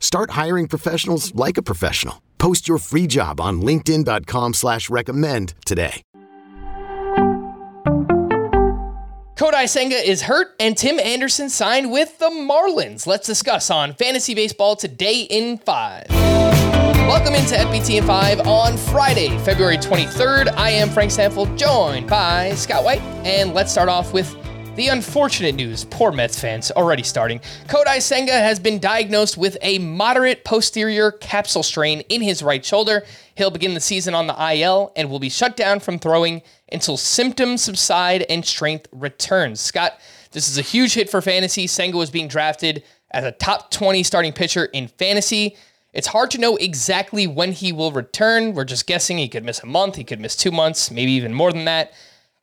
Start hiring professionals like a professional. Post your free job on linkedin.com slash recommend today. Kodai Senga is hurt and Tim Anderson signed with the Marlins. Let's discuss on Fantasy Baseball today in 5. Welcome into FBT in 5 on Friday, February 23rd. I am Frank Stampfl, joined by Scott White. And let's start off with the unfortunate news, poor Mets fans, already starting. Kodai Senga has been diagnosed with a moderate posterior capsule strain in his right shoulder. He'll begin the season on the IL and will be shut down from throwing until symptoms subside and strength returns. Scott, this is a huge hit for fantasy. Senga was being drafted as a top 20 starting pitcher in fantasy. It's hard to know exactly when he will return. We're just guessing he could miss a month, he could miss two months, maybe even more than that.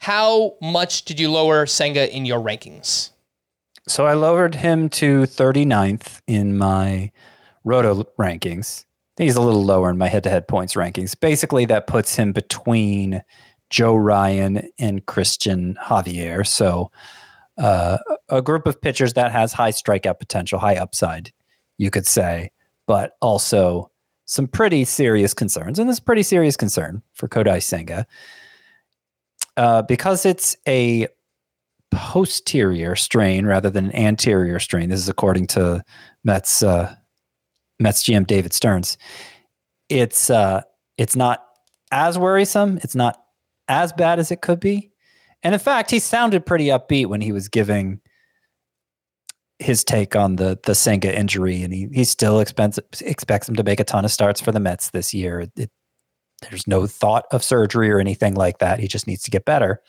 How much did you lower Senga in your rankings? So I lowered him to 39th in my roto rankings. He's a little lower in my head to head points rankings. Basically, that puts him between Joe Ryan and Christian Javier. So uh, a group of pitchers that has high strikeout potential, high upside, you could say, but also some pretty serious concerns. And this is pretty serious concern for Kodai Senga uh, because it's a posterior strain rather than an anterior strain. This is according to Mets uh, Mets GM David Stearns. It's uh, it's not as worrisome. It's not as bad as it could be. And in fact, he sounded pretty upbeat when he was giving his take on the the Senga injury, and he he still expects expects him to make a ton of starts for the Mets this year. It, there's no thought of surgery or anything like that. He just needs to get better.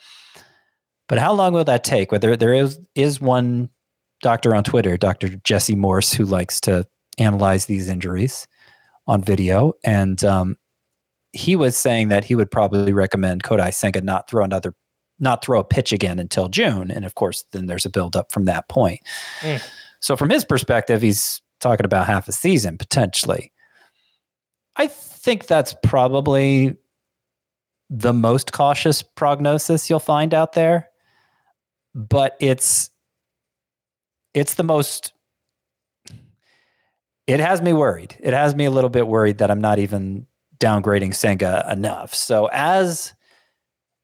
But how long will that take? Whether there is is one doctor on Twitter, Dr. Jesse Morse, who likes to analyze these injuries on video, and um, he was saying that he would probably recommend Kodai Senga not throw another, not throw a pitch again until June, and of course, then there's a buildup from that point. Mm. So from his perspective, he's talking about half a season potentially. I think that's probably the most cautious prognosis you'll find out there but it's it's the most it has me worried. It has me a little bit worried that i'm not even downgrading senga enough. So as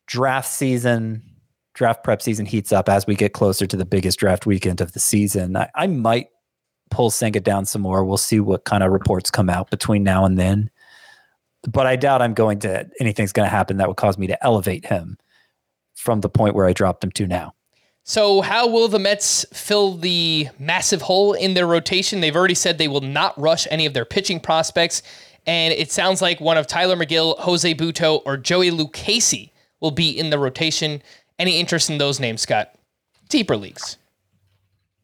draft season draft prep season heats up as we get closer to the biggest draft weekend of the season i, I might pull senga down some more we'll see what kind of reports come out between now and then but I doubt I'm going to anything's going to happen that would cause me to elevate him from the point where I dropped him to now. So, how will the Mets fill the massive hole in their rotation? They've already said they will not rush any of their pitching prospects, and it sounds like one of Tylor Megill, Jose Butto, or Joey Lucchesi will be in the rotation. Any interest in those names, Scott? Deeper leagues.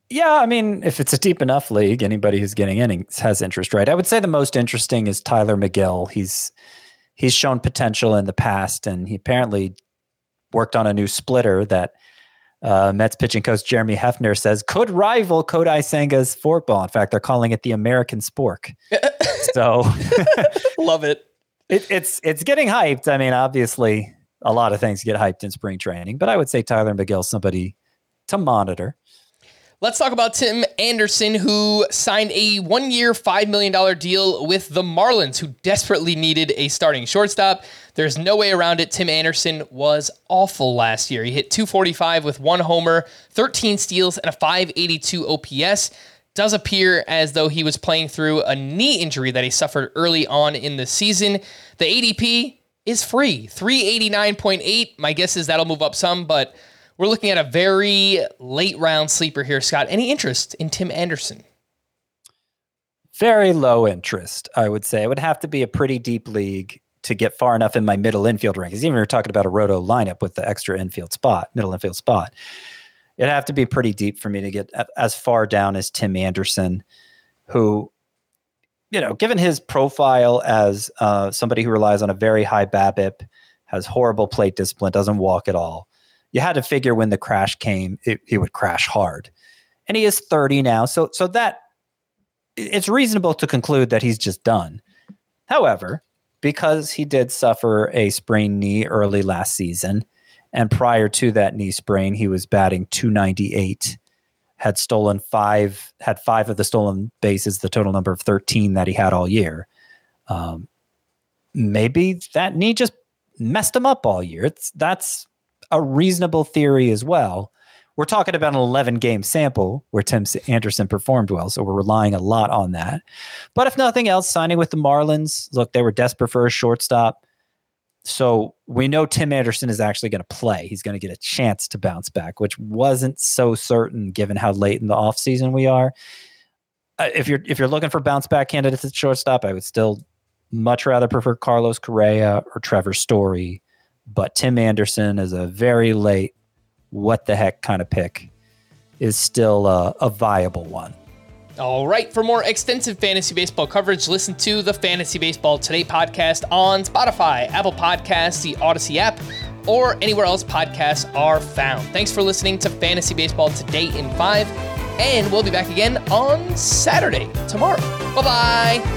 Yeah, I mean, if it's a deep enough league, anybody who's getting innings has interest, right? I would say the most interesting is Tylor Megill. He's he's shown potential in the past, and he apparently worked on a new splitter that uh, Mets pitching coach Jeremy Hefner says could rival Kodai Senga's forkball. In fact, they're calling it the American Spork. so, love it. it. It's it's getting hyped. I mean, obviously, a lot of things get hyped in spring training, but I would say Tylor Megill somebody to monitor. Let's talk about Tim Anderson, who signed a one year, $5 million deal with the Marlins, who desperately needed a starting shortstop. There's no way around it. Tim Anderson was awful last year. He hit 245 with one homer, 13 steals, and a 582 OPS. Does appear as though he was playing through a knee injury that he suffered early on in the season. The ADP is free, 389.8. My guess is that'll move up some, but we're looking at a very late round sleeper here, Scott. Any interest in Tim Anderson? Very low interest, I would say. It would have to be a pretty deep league to get far enough in my middle infield rankings. Even if you're talking about a roto lineup with the extra infield spot, middle infield spot, it'd have to be pretty deep for me to get as far down as Tim Anderson, who, you know, given his profile as uh, somebody who relies on a very high BABIP, has horrible plate discipline, doesn't walk at all you had to figure when the crash came, it, it would crash hard. And he is 30 now. So so that it's reasonable to conclude that he's just done. However, because he did suffer a sprained knee early last season, and prior to that knee sprain, he was batting 298, had stolen five, had five of the stolen bases, the total number of 13 that he had all year. Um, maybe that knee just messed him up all year. It's that's a reasonable theory as well. We're talking about an 11 game sample where Tim Anderson performed well, so we're relying a lot on that. But if nothing else, signing with the Marlins, look, they were desperate for a shortstop. So we know Tim Anderson is actually going to play. He's going to get a chance to bounce back, which wasn't so certain given how late in the offseason we are. Uh, if you're if you're looking for bounce back candidates at shortstop, I would still much rather prefer Carlos Correa or Trevor Story but Tim Anderson is a very late, what the heck kind of pick, is still a, a viable one. All right. For more extensive fantasy baseball coverage, listen to the Fantasy Baseball Today podcast on Spotify, Apple Podcasts, the Audacy app, or anywhere else podcasts are found. Thanks for listening to Fantasy Baseball Today in 5, and we'll be back again on Saturday, tomorrow. Bye bye.